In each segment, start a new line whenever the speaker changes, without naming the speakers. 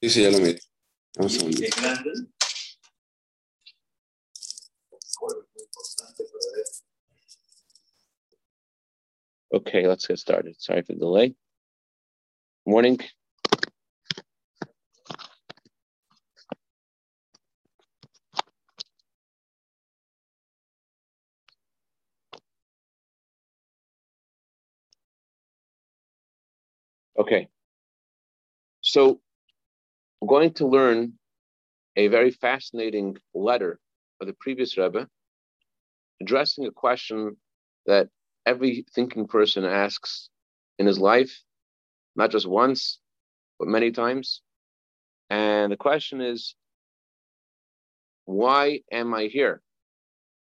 Sí, sí, ya lo.
Okay, let's get started. Sorry for the delay. Morning. Okay. So we're going to learn a very fascinating letter of the previous Rebbe addressing a question that every thinking person asks in his life, not just once, but many times. And the question is, why am I here?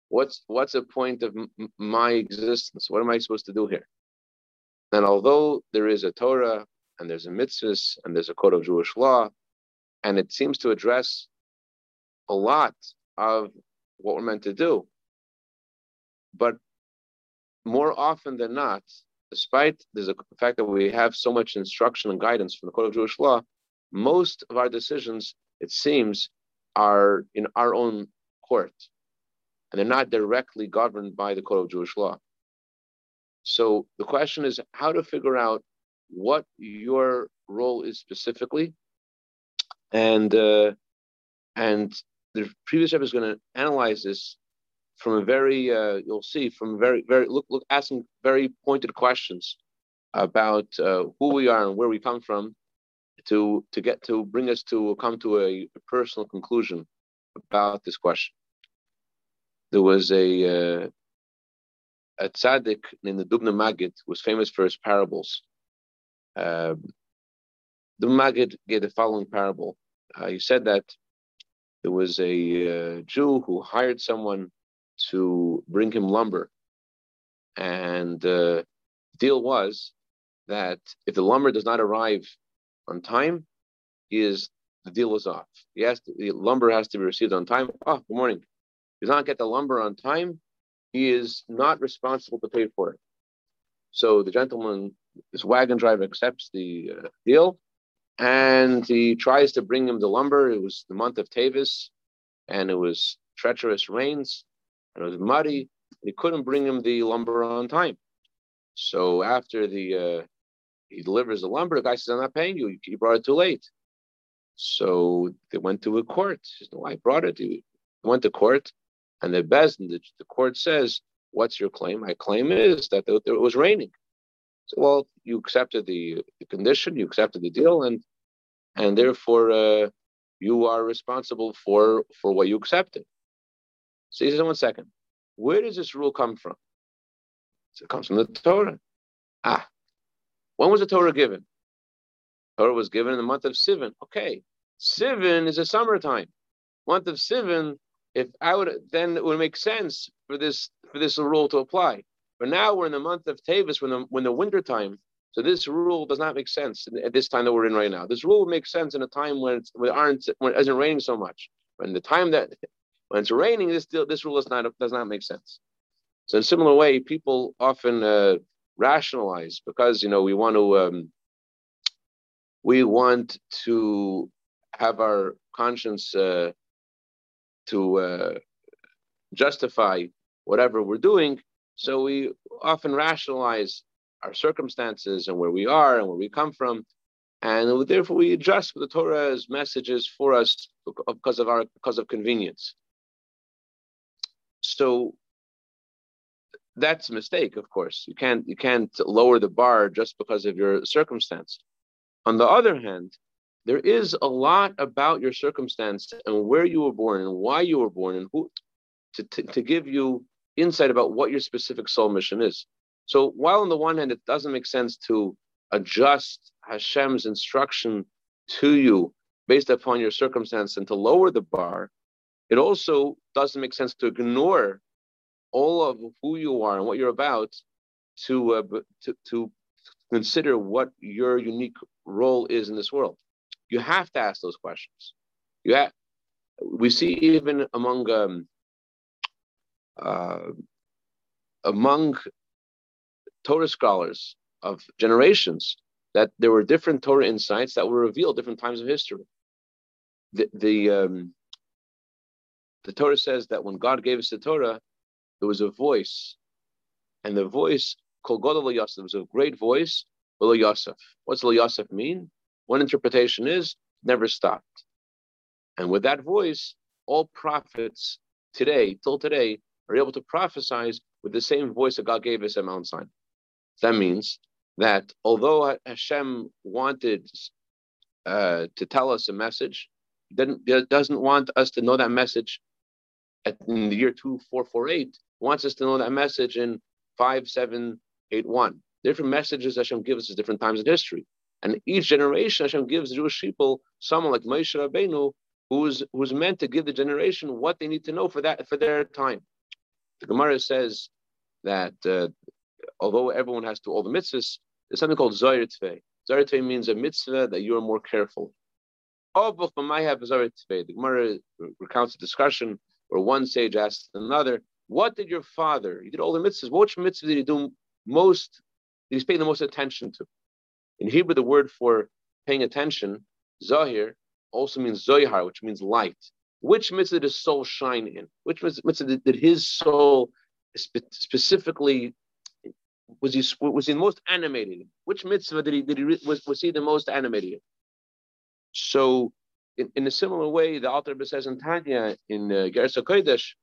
What's what's the point of m- my existence? What am I supposed to do here? And although there is a Torah and there's a mitzvah and there's a code of Jewish law, and it seems to address a lot of what we're meant to do, but more often than not, despite the fact that we have so much instruction and guidance from the code of Jewish law, most of our decisions, it seems, are in our own court, and they're not directly governed by the code of Jewish law. So the question is how to figure out what your role is specifically, and uh, and the previous step is going to analyze this from a very uh, you'll see from very very look look asking very pointed questions about uh, who we are and where we come from to to get to bring us to come to a, a personal conclusion about this question. There was a uh, a tzaddik named the Dubno Magid was famous for his parables. Uh, the Magid gave the following parable. Uh, he said that there was a uh, Jew who hired someone to bring him lumber, and the deal was that if the lumber does not arrive on time, he is the deal is off. He has the lumber has to be received on time. Oh, good morning. He does not get the lumber on time, he is not responsible to pay for it. So the gentleman, this wagon driver, accepts the uh, deal, and he tries to bring him the lumber. It was the month of Tavis, and it was treacherous rains, and it was muddy. And he couldn't bring him the lumber on time. So after the uh, he delivers the lumber, the guy says, "I'm not paying you. You brought it too late." So they went to a court. He says, "No, I brought it." He went to court, and the Beis Din, the, the court says, "What's your claim?" My claim is that it was raining. So, well, you accepted the, the condition, you accepted the deal, and and therefore uh, you are responsible for for what you accepted. So he says, one second, where does this rule come from? So it comes from the Torah. Ah, when was the Torah given? Torah was given in the month of Sivan. Okay, Sivan is a summertime. Month of Sivan, if I would then it would make sense for this for this rule to apply. But now we're in the month of Tavis, when the when the winter time. So this rule does not make sense at this time that we're in right now. This rule would make sense in a time when it's when it aren't when it isn't raining so much. When the time that when it's raining, this this rule does not does not make sense. So in a similar way, people often uh, rationalize because you know we want to um, we want to have our conscience uh, to uh, justify whatever we're doing. So we often rationalize our circumstances and where we are and where we come from, and therefore we adjust the Torah's messages for us because of our because of convenience. So that's a mistake, of course. You can't you can't lower the bar just because of your circumstance. On the other hand, there is a lot about your circumstance and where you were born and why you were born and who to, to, to give you insight about what your specific soul mission is. So while on the one hand it doesn't make sense to adjust Hashem's instruction to you based upon your circumstance and to lower the bar, it also doesn't make sense to ignore all of who you are and what you're about to, uh, to, to consider what your unique role is in this world. You have to ask those questions. You have, we see even among um, among Torah scholars of generations that there were different Torah insights that were revealed different times of history. The the, um, the Torah says that when God gave us the Torah, there was a voice, and the voice called God Yosef was a great voice, Yosef. What's Yosef mean? One interpretation is never stopped. And with that voice, all prophets today, till today, are able to prophesy with the same voice that God gave us at Mount Sinai. That means that although Hashem wanted uh, to tell us a message, he doesn't want us to know that message at, in the year 2448, wants us to know that message in 5781. Different messages Hashem gives us at different times in history. And each generation, Hashem gives Jewish people someone like Moshe Rabbeinu, who's who's meant to give the generation what they need to know for that for their time. The Gemara says that uh, although everyone has to all the mitzvahs, there's something called Zohar Tvei. Means a mitzvah that you are more careful. The Gemara recounts a discussion where one sage asked another, What did your father, he did all the mitzvahs, which mitzvah did he do most, did he pay the most attention to? In Hebrew, the word for paying attention, Zahir, also means Zohar, which means light. Which mitzvah did his soul shine in? Which mitzvah did his soul specifically was he was he most animated? Which mitzvah did he did he was was he the most animated? So, in, in a similar way, the Alter says in Tanya in uh, Gersa Kodesh,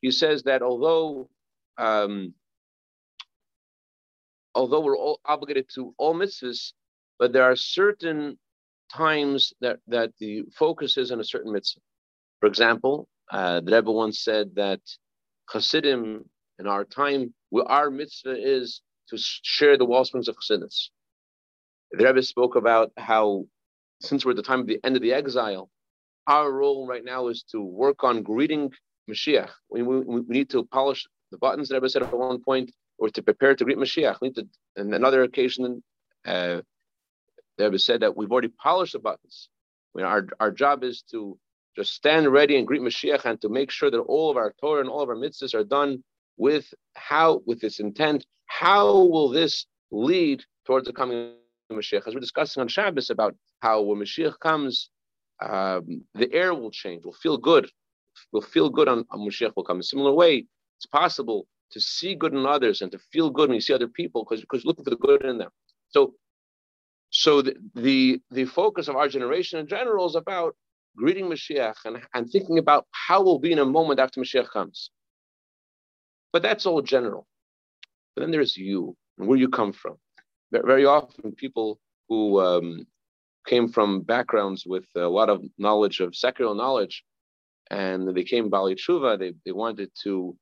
he says that although um, although we're all obligated to all mitzvahs, but there are certain times that that the focus is on a certain mitzvah. For example, uh, the Rebbe once said that Hasidim in our time, our mitzvah is to share the wellsprings of Chassidus. The Rebbe spoke about how, since we're at the time of the end of the exile, our role right now is to work on greeting Mashiach. We, we, we need to polish the buttons, the Rebbe said at one point, or to prepare to greet Mashiach. We need to, and another occasion, uh, the Rebbe said that we've already polished the buttons. We, our, our job is to just stand ready and greet Mashiach and to make sure that all of our Torah and all of our mitzvahs are done with how, with this intent, how will this lead towards the coming of Mashiach? As we're discussing on Shabbos about how when Mashiach comes, um, the air will change. We'll feel good. We'll feel good on, on Mashiach will come. In a similar way, it's possible to see good in others and to feel good when you see other people because because looking for the good in them. So, so the, the the focus of our generation in general is about greeting Mashiach and, and thinking about how we'll be in a moment after Mashiach comes. But that's all general. But then there's you and where you come from. Very often, people who um, came from backgrounds with a lot of knowledge of secular knowledge, and they came Baalei Tshuva, they, they wanted to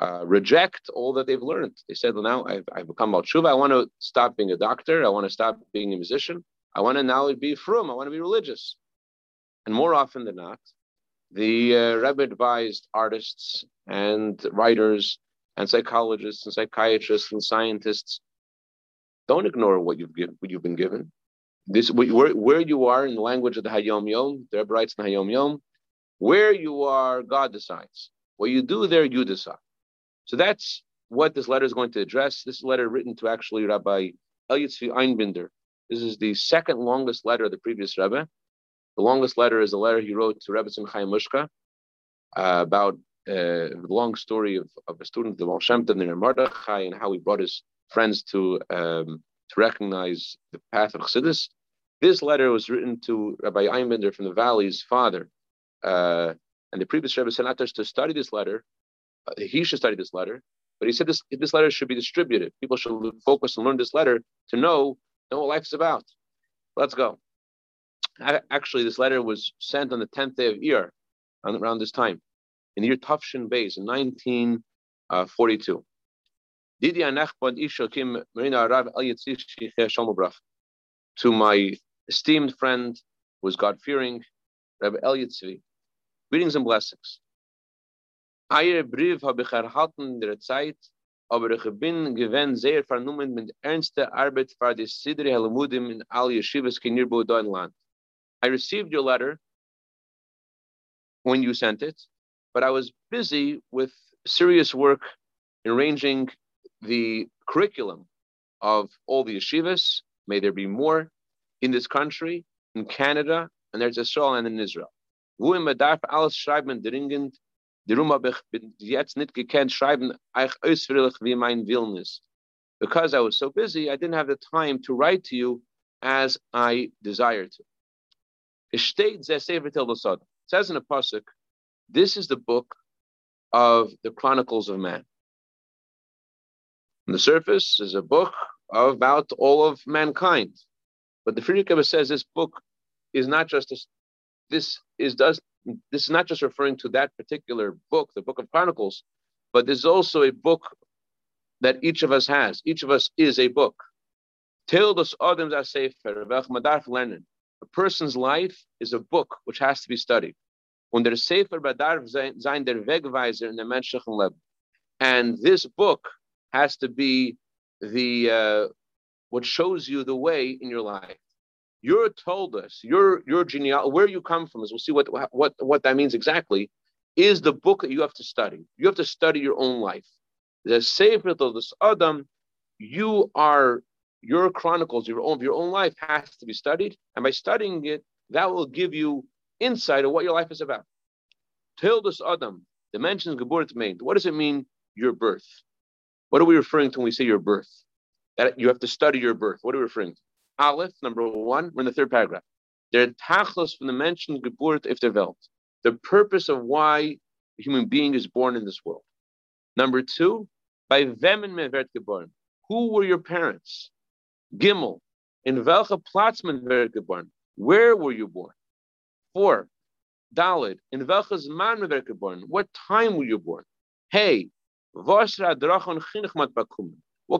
uh, reject all that they've learned. They said, well, now I've, I've become Tshuva. I want to stop being a doctor. I want to stop being a musician. I want to now be frum. I want to be religious. And more often than not, the uh, Rebbe advised artists and writers and psychologists and psychiatrists and scientists. Don't ignore what you've given, what you've been given. This where, where you are in the language of the Hayom Yom, the Rebbe writes in the Hayom Yom, where you are, God decides. What you do there, you decide. So that's what this letter is going to address. This letter written to actually Rabbi Elyitzvi Einbinder. This is the second longest letter of the previous Rebbe. The longest letter is a letter he wrote to Rebbe Chaim Mushka uh, about uh, the long story of, of a student, the Baal Shem Tov, Mordechai, and how he brought his friends to um, to recognize the path of Chassidus. This letter was written to Rabbi Einbinder from the Valley's father, uh, and the previous Rebbe said not to study this letter, uh, he should study this letter, but he said this this letter should be distributed. People should focus and learn this letter to know know what life is about. Let's go. Actually, this letter was sent on the tenth day of Iyar, around this time in the year Tav Shin Beis in 1942. Uh, to my esteemed friend, was God fearing, Rabbi Tzvi. Greetings and blessings. Eier Brief habe ich erhalten in der Zeit, aber ich bin gewinn sehr vernommen mit ernster Arbeit für die Sidri Halamudim in all Yeshivas Kinirbo Deutschland. I received your letter when you sent it, but I was busy with serious work arranging the curriculum of all the yeshivas. May there be more in this country, in Canada, and there's Israel and in Israel. Because I was so busy, I didn't have the time to write to you as I desired to. It says in a pasuk, this is the book of the Chronicles of Man. On the surface is a book about all of mankind. But the Frierdiker says this book is not just a, this is does this is not just referring to that particular book, the book of Chronicles, but there's also a book that each of us has. Each of us is a book. Tildos Adams Sefer, A person's life is a book which has to be studied. Und der Sefer sein der Wegweiser in der menschlichen Leben. And this book has to be the uh, what shows you the way in your life. You're told us your your genealogy, where you come from, as we'll see what what what that means exactly, is the book that you have to study. You have to study your own life. The Sefer of this Adam, you are your chronicles, your own your own life has to be studied, and by studying it, that will give you insight of what your life is about. Tildus Adam, the mention Geburt main. What does it mean, your birth? What are we referring to when we say your birth? That you have to study your birth. What are we referring to? Aleph, number one, we're in the third paragraph. Der Tachlos from the mention Geburt if Welt. The purpose of why a human being is born in this world. Number two, by Vemen Mevert geboren. Who were your parents? Gimel. In welche Platz men geboren? Where were you born? Four, Dalid. In welches man were geboren? What time were you born? Hey, what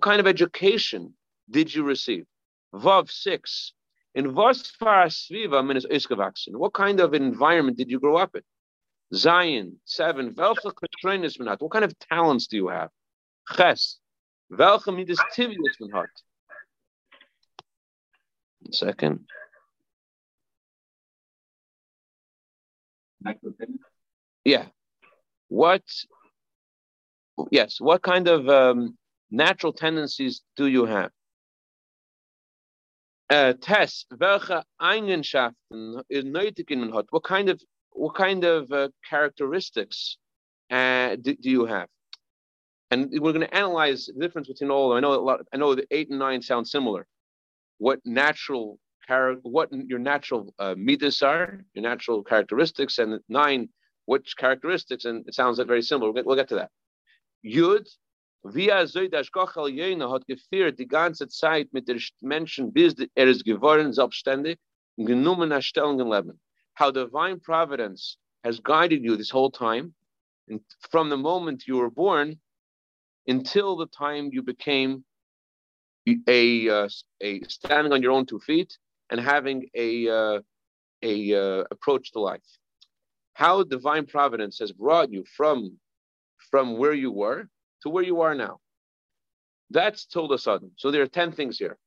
kind of education did you receive? Vav six. In was What kind of environment did you grow up in? Zayin seven. What kind of talents do you have? Ches. Welche midas tivius man? Second. Yeah. What? Yes. What kind of um, natural tendencies do you have? Uh, Tess, welche Eigenschaften nötig in hat? What kind of what kind of uh, characteristics uh, do, do, you have? And we're going to analyze the difference between all. I know a lot. I know the eight and nine sound similar. What natural character, what your natural uh, midas are, your natural characteristics, and nine, which characteristics, and it sounds like very similar. We'll get, we'll get to that. Yud, via Zoidash Jena hat geführt die ganze Zeit mit der Menschen, bis er ist geworden, selbstständig, genommen nach Stellungen leben. How divine providence has guided you this whole time, and from the moment you were born until the time you became a, uh, a standing on your own two feet and having a, uh, a uh, approach to life. How divine providence has brought you from, from where you were to where you are now. That's told us sudden. So there are 10 things here.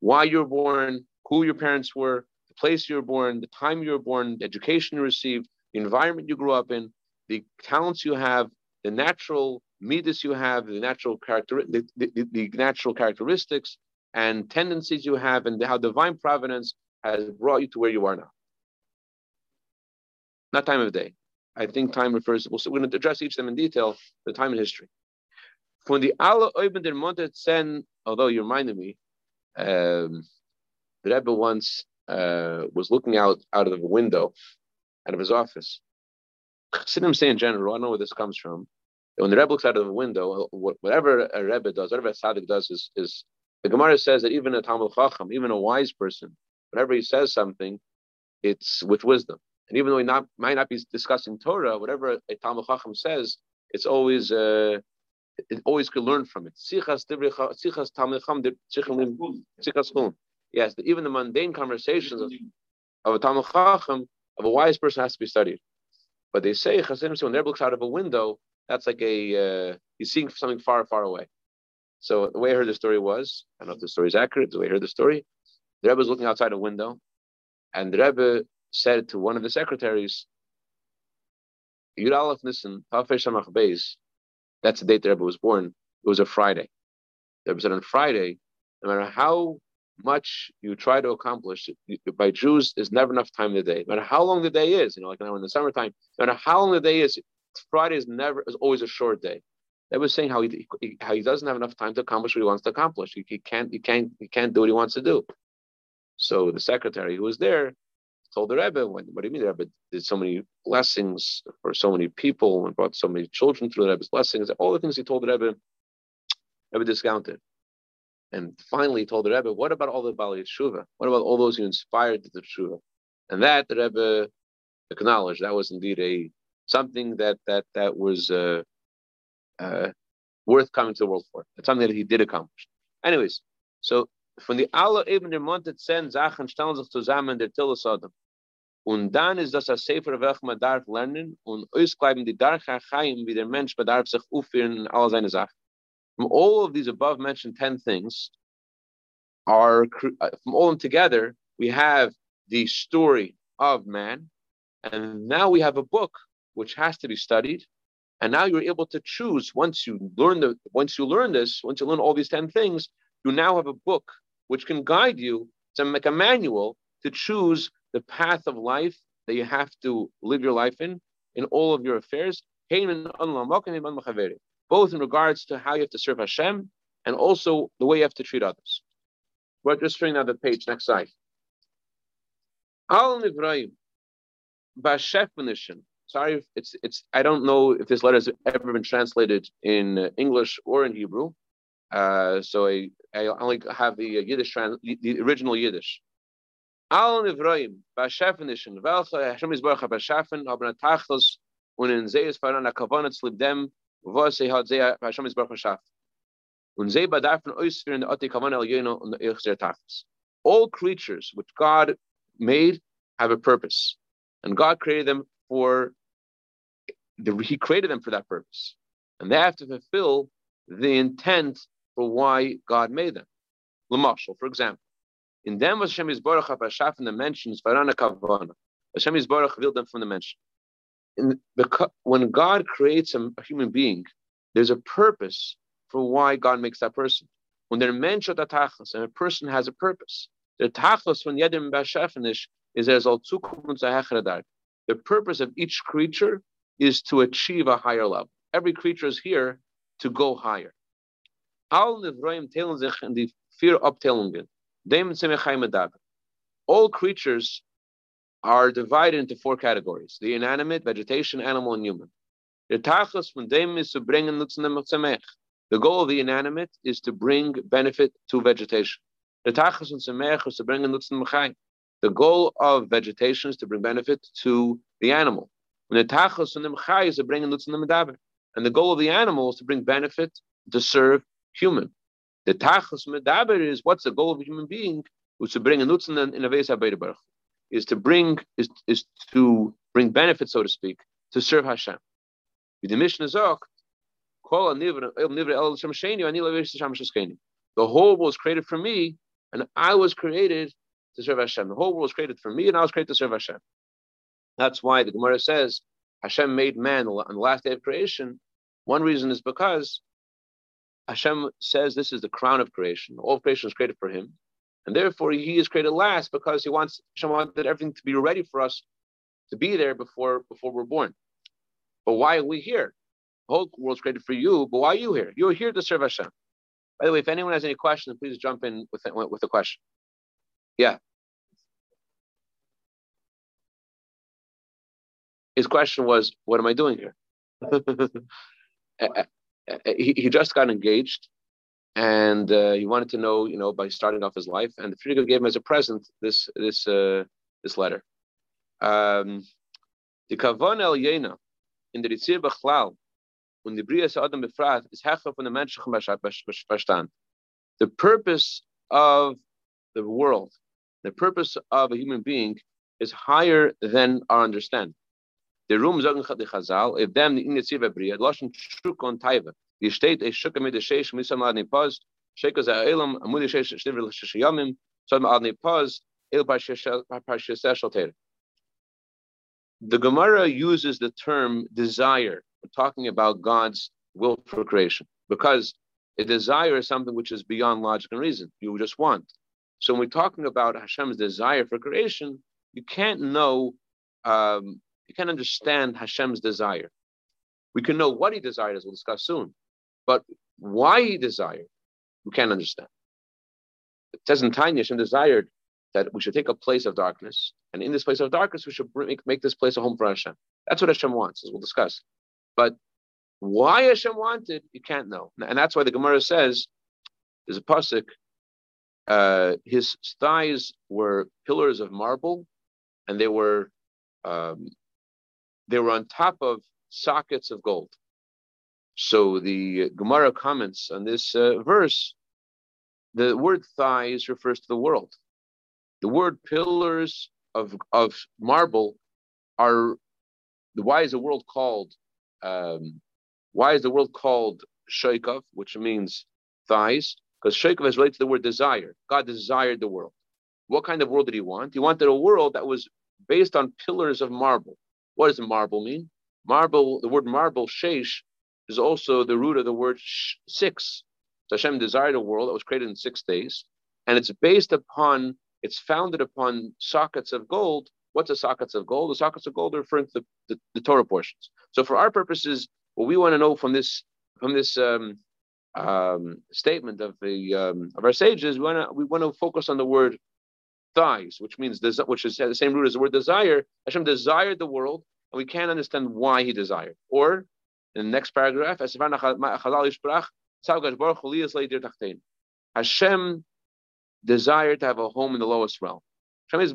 Why you were born, who your parents were, the place you were born, the time you were born, the education you received, the environment you grew up in, the talents you have, the natural midas you have, the natural character, the, the, the, natural characteristics and tendencies you have, and how divine providence has brought you to where you are now. Not time of day. I think time refers. We'll, we're going to address each of them in detail. The time in history. From the Allah opened der Monte Sen, although you reminded me, um, the Rebbe once uh, was looking out out of the window, out of his office. Chassidim say in general, I don't know where this comes from. When the Rebbe looks out of the window, whatever a Rebbe does, whatever a Tzaddik does, is, is the Gemara says that even a Talmud Chacham, even a wise person, whenever he says something, it's with wisdom. And even though he not, might not be discussing Torah, whatever a Talmud Chacham says, it's always uh, it always could learn from it. Yes, even the mundane conversations of, of a Talmud Chacham, of a wise person has to be studied. But they say Chassidim when they looks out of a window, that's like a uh, he's seeing something far, far away. So the way I heard the story was, I don't know if the story is accurate. The way I heard the story, the Rebbe was looking outside a window, and the Rebbe said to one of the secretaries, Yud Aleph Nissen, Beis, that's the date the Rebbe was born. It was a Friday. The Rebbe said on Friday, no matter how much you try to accomplish, by Jews, there's never enough time in the day. No matter how long the day is, you know, like now in the summertime, no matter how long the day is, Friday is never is always a short day. That was saying how he how he doesn't have enough time to accomplish what he wants to accomplish. He, he can't he can't he can't do what he wants to do. So the secretary who was there told the Rebbe, what, do you mean the Rebbe did so many blessings for so many people and brought so many children through the Rebbe's blessings, all the things he told the Rebbe, Rebbe discounted. And finally he told the Rebbe, what about all the Baalei Tshuva? What about all those who inspired the Tshuva? And that the Rebbe acknowledged that was indeed a something that that that was uh, uh, worth coming to the world for. It's something that he did accomplish. Anyways, so von die alle eben der Monte zehn Sachen stellen sich zusammen der Tillus Adam. Und dann ist das ein Sefer, welchen man darf lernen und ausbleiben die Darcha Chaim, wie der Mensch bedarf sich aufführen in all seine Sachen. From all of these above mentioned 10 things are, uh, from all of them together, we have the story of man. And now we have a book which has to be studied. And now you're able to choose once you learn the once you learn this, once you learn all these 10 things, you now have a book which can guide you to make a manual to choose the path of life that you have to live your life in, in all of your affairs, both in regards to how you have to serve Hashem and also the way you have to treat others. We're just turning out the page, next slide. Al Nivraim, Sorry, it's it's. I don't know if this letter has ever been translated in English or in Hebrew. Uh, so I, I only have the Yiddish, trans, the original Yiddish. Nivroim, Hashem Hashem El Tachlos. All creatures which God made have a purpose. And God created them for, the, He created them for that purpose. And they have to fulfill the intent for why God made them. Lamashal, for example, in them was Hashem Yisborach HaBashaf in the mentions Varana Kavana. Hashem Yisborach revealed them from the mention. In the, when God creates a, a, human being, there's a purpose for why God makes that person. When they're mentioned tachas, and a person has a purpose. The tachas from Yedim Bashafinish is as al The purpose of each creature is to achieve a higher level. Every creature is here to go higher. All creatures are divided into four categories: the inanimate, vegetation, animal, and human. The goal of the inanimate is to bring benefit to vegetation. The goal of vegetation is to bring benefit to the animal. And the goal of the animal is to bring benefit to serve human. The tachos medaber is what's the goal of a human being, is to bring a nutzen in a is to bring is, is to bring benefit, so to speak, to serve Hashem. The mission is the whole was created for me, and I was created to serve Hashem. The whole world was created for me, and I was created to serve Hashem. That's why the Gemara says Hashem made man on the last day of creation. One reason is because Hashem says this is the crown of creation. All creation is created for Him, and therefore He is created last because He wants Hashem wanted everything to be ready for us to be there before before we're born. But why are we here? The whole world's created for you, but why are you here? You're here to serve Hashem. By the way, if anyone has any questions, please jump in with with a question. Yeah. His question was, "What am I doing here?" He, he just got engaged and uh, he wanted to know, you know, by starting off his life. And the Frierdiker gave him as a present this this uh, this letter. Um, the Kavon El Yena in the Ritzir Bechlal when the Bria Adam Befrat is Hecha von the Menschlichen Verstand. The purpose of the world, the purpose of a human being is higher than our understanding. The room die Chazal, if them the bria, loschen shuk on taiva. The misam adni elam adni el ter. The Gemara uses the term desire, talking about God's will for creation, because A desire is something which is beyond logic and reason. You just want. So when we're talking about Hashem's desire for creation, you can't know, um, you can't understand Hashem's desire. We can know what he desired, as we'll discuss soon, but why he desired, we can't understand. It says in Tanya, Hashem desired that we should take a place of darkness, and in this place of darkness, we should make, make this place a home for Hashem. That's what Hashem wants, as we'll discuss. But why Hashem wanted, you can't know. And that's why the Gemara says, there's a pasuk, uh, his thighs were pillars of marble, and they were um, they were on top of sockets of gold. So the Gemara comments on this uh, verse. The word thighs refers to the world. The word pillars of of marble are. Why is the world called um, why is the world called Shoikov, which means thighs? Because Shoikov is related to the word desire. God desired the world. What kind of world did he want? He wanted a world that was based on pillars of marble. What does marble mean? Marble, the word marble, sheish, is also the root of the word six. So Hashem desired a world that was created in six days, and it's based upon, it's founded upon sockets of gold. What's the sockets of gold? The sockets of gold are referring to the, the, the Torah portions. So for our purposes, what we want to know from this from this um, um, statement of the um, of our sages, we want to we want to focus on the word thighs, which means which is the same root as the word desire. Hashem desired the world, and we can't understand why He desired. Or in the next paragraph, Hashem desired to have a home in the lowest realm. Hashem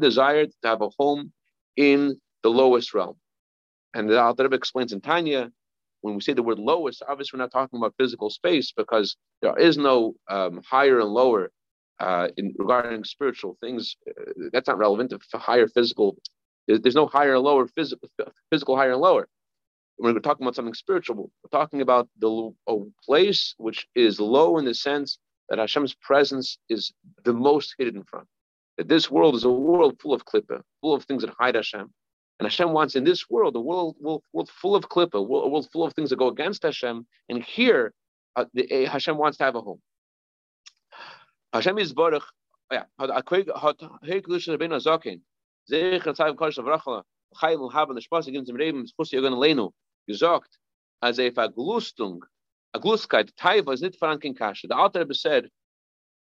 desired to have a home in the lowest realm. And the Alter Rebbe explains in Tanya, when we say the word lowest, obviously we're not talking about physical space because there is no um, higher and lower uh, in regarding spiritual things. Uh, that's not relevant. If higher physical, there's no higher and lower physical, physical higher and lower. When we're talking about something spiritual, we're talking about the a place which is low in the sense that Hashem's presence is the most hidden from. That this world is a world full of klippa, full of things that hide Hashem. And Hashem wants in this world, a world, world, world full of klippa, a world, full of things that go against Hashem. And here, uh, the, uh, Hashem wants to have a home. Hashem is baruch. Yeah, gesagt, as if a glustung, a gluskeit, taiva is nicht veranken kasha. The Alter said,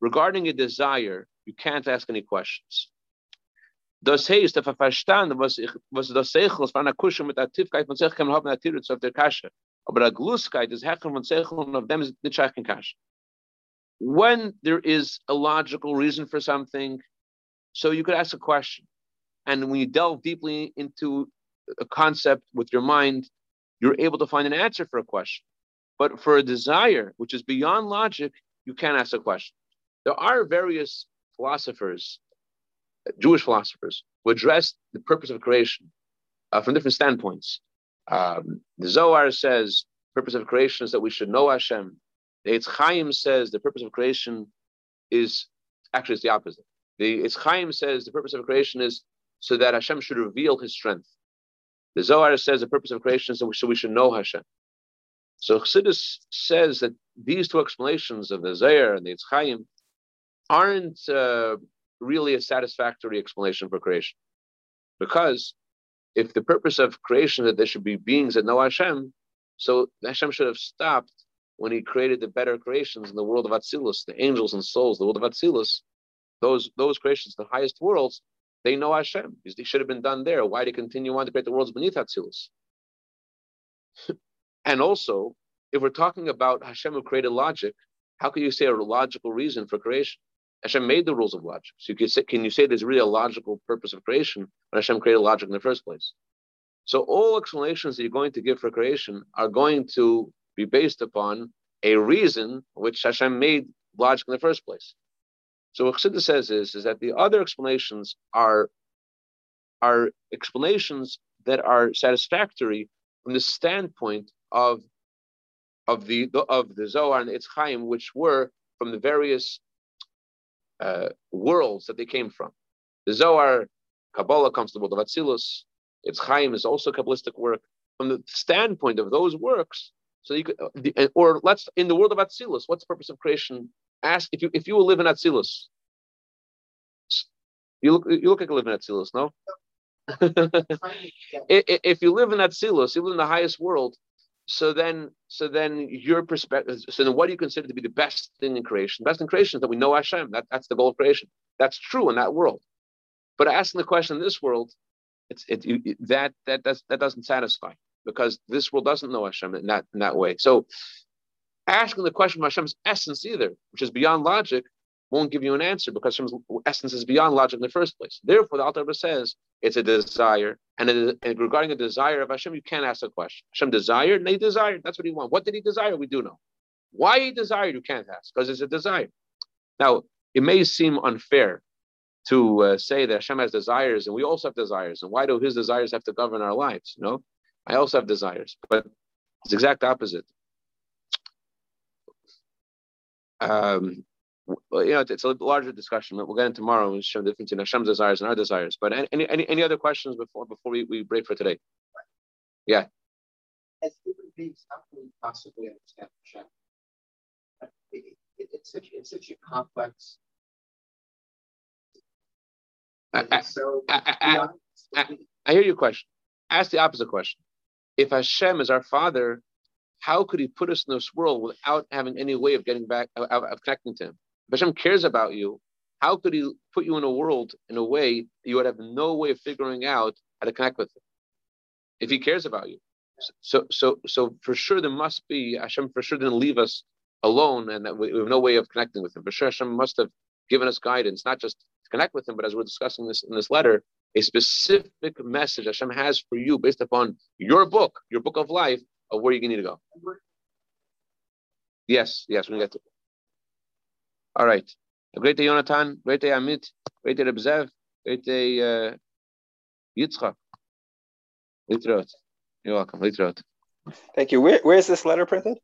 regarding a desire, you can't ask any questions. Das heißt, if I verstand, was ich, was das Seichel von einer Kusche mit der Tiefkeit von sich kann haben, der Tirutz auf der Kasche. Aber der Gluskeit ist Hechen von Seichel und of them is nicht Scheich Kasche. When there is a logical reason for something, so you could ask a question. And when you delve deeply into a concept with your mind, you're able to find an answer for a question. But for a desire, which is beyond logic, you can't ask a question. There are various philosophers Jewish philosophers who addressed the purpose of creation uh, from different standpoints. Um, the Zohar says the purpose of creation is that we should know Hashem. The Eitz Chaim says the purpose of creation is actually it's the opposite. The Eitz Chaim says the purpose of creation is so that Hashem should reveal His strength. The Zohar says the purpose of creation is so we should know Hashem. So Chassidus says that these two explanations of the Zohar and the Eitz Chaim aren't uh, really a satisfactory explanation for creation. Because if the purpose of creation that there should be beings that know Hashem, so Hashem should have stopped when he created the better creations in the world of Atzilus, the angels and souls, the world of Atzilus, those, those creations, the highest worlds, they know Hashem. They should have been done there. Why you continue on to create the worlds beneath Atzilus? and also, if we're talking about Hashem who created logic, how can you say a logical reason for creation? Hashem made the rules of logic. So you can say, can you say there's really a logical purpose of creation when Hashem created logic in the first place? So all explanations that you're going to give for creation are going to be based upon a reason which Hashem made logic in the first place. So what Chassidus says is, is that the other explanations are, are explanations that are satisfactory from the standpoint of, of the of the Zohar and Eitz Chaim, which were from the various uh, worlds that they came from. The Zohar, Kabbalah comes to the world of Atzilus. Eitz Chaim is also Kabbalistic work. from the standpoint of those works, so you could, or let's in the world of Atzilus, what's the purpose of creation? Ask if you if you will live in Atzilus. You look you look like you live in Atzilus, no? if you live in Atzilus, you live in the highest world. So then, so then your perspective. So then, what do you consider to be the best thing in creation? Best in creation is that we know Hashem. That, that's the goal of creation. That's true in that world. But asking the question in this world, it's it, it that that does that doesn't satisfy because this world doesn't know Hashem in that in that way. So asking the question of Hashem's essence either, which is beyond logic, won't give you an answer because Hashem's essence is beyond logic in the first place. Therefore, the Rebbe says it's a desire, and, and, regarding a desire of Hashem, you can't ask a question. Hashem desired, and He desired. That's what He wanted. What did He desire? We do know. Why He desired, you can't ask because it's a desire. Now, it may seem unfair to uh, say that Hashem has desires and we also have desires, and why do His desires have to govern our lives? You know, I also have desires, but it's exact opposite. Um, you know, it's, it's, a larger discussion. We'll get into tomorrow and show the difference in Hashem's desires and our desires. But any, any, any other questions before before we, we break for today? Yeah.
As human beings, how can we possibly understand Hashem? It, it, it's such it's such a complex.
I, so I, I, I hear your question. Ask the opposite question. If Hashem is our Father, how could He put us in this world without having any way of getting back, of, of connecting to Him? If Hashem cares about you, how could He put you in a world in a way that you would have no way of figuring out how to connect with Him? If He cares about you, so so so for sure there must be Hashem. For sure didn't leave us alone, and that we, we have no way of connecting with Him. For sure Hashem must have given us guidance, not just to connect with Him, but as we're discussing this in this letter, a specific message Hashem has for you based upon your book, your book of life, of where you need to go. Yes, yes, we get to. All right. A great day, Jonathan. Great day, Amit. Great day, Reb Zev. Great day, uh, Yitzchak. Litrot. You're welcome. Litrot.
Thank you. Where, where is this letter printed?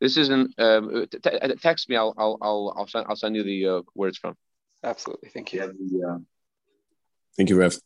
This isn't. Um, text me. I'll I'll I'll I'll send I'll send you the uh, where it's from.
Absolutely. Thank you.
Yeah, the, uh... Thank you, Rev.